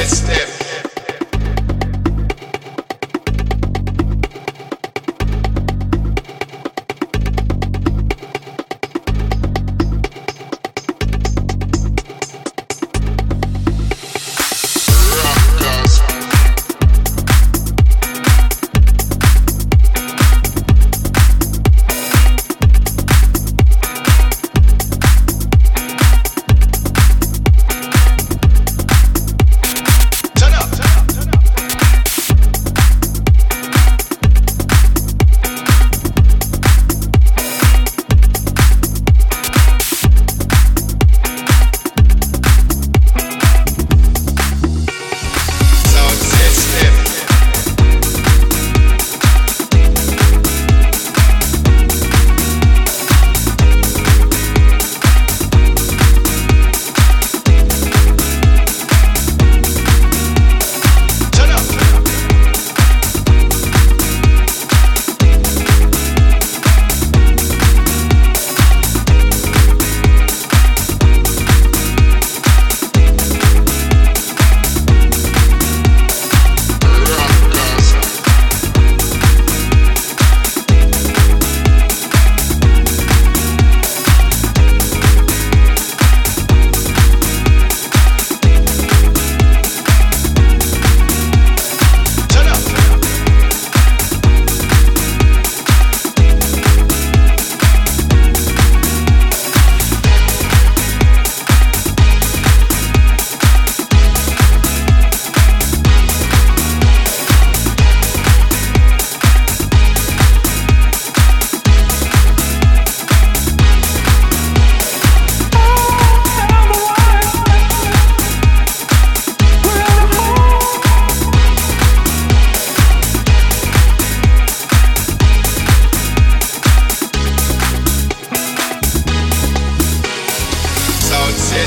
get stiff.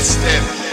step.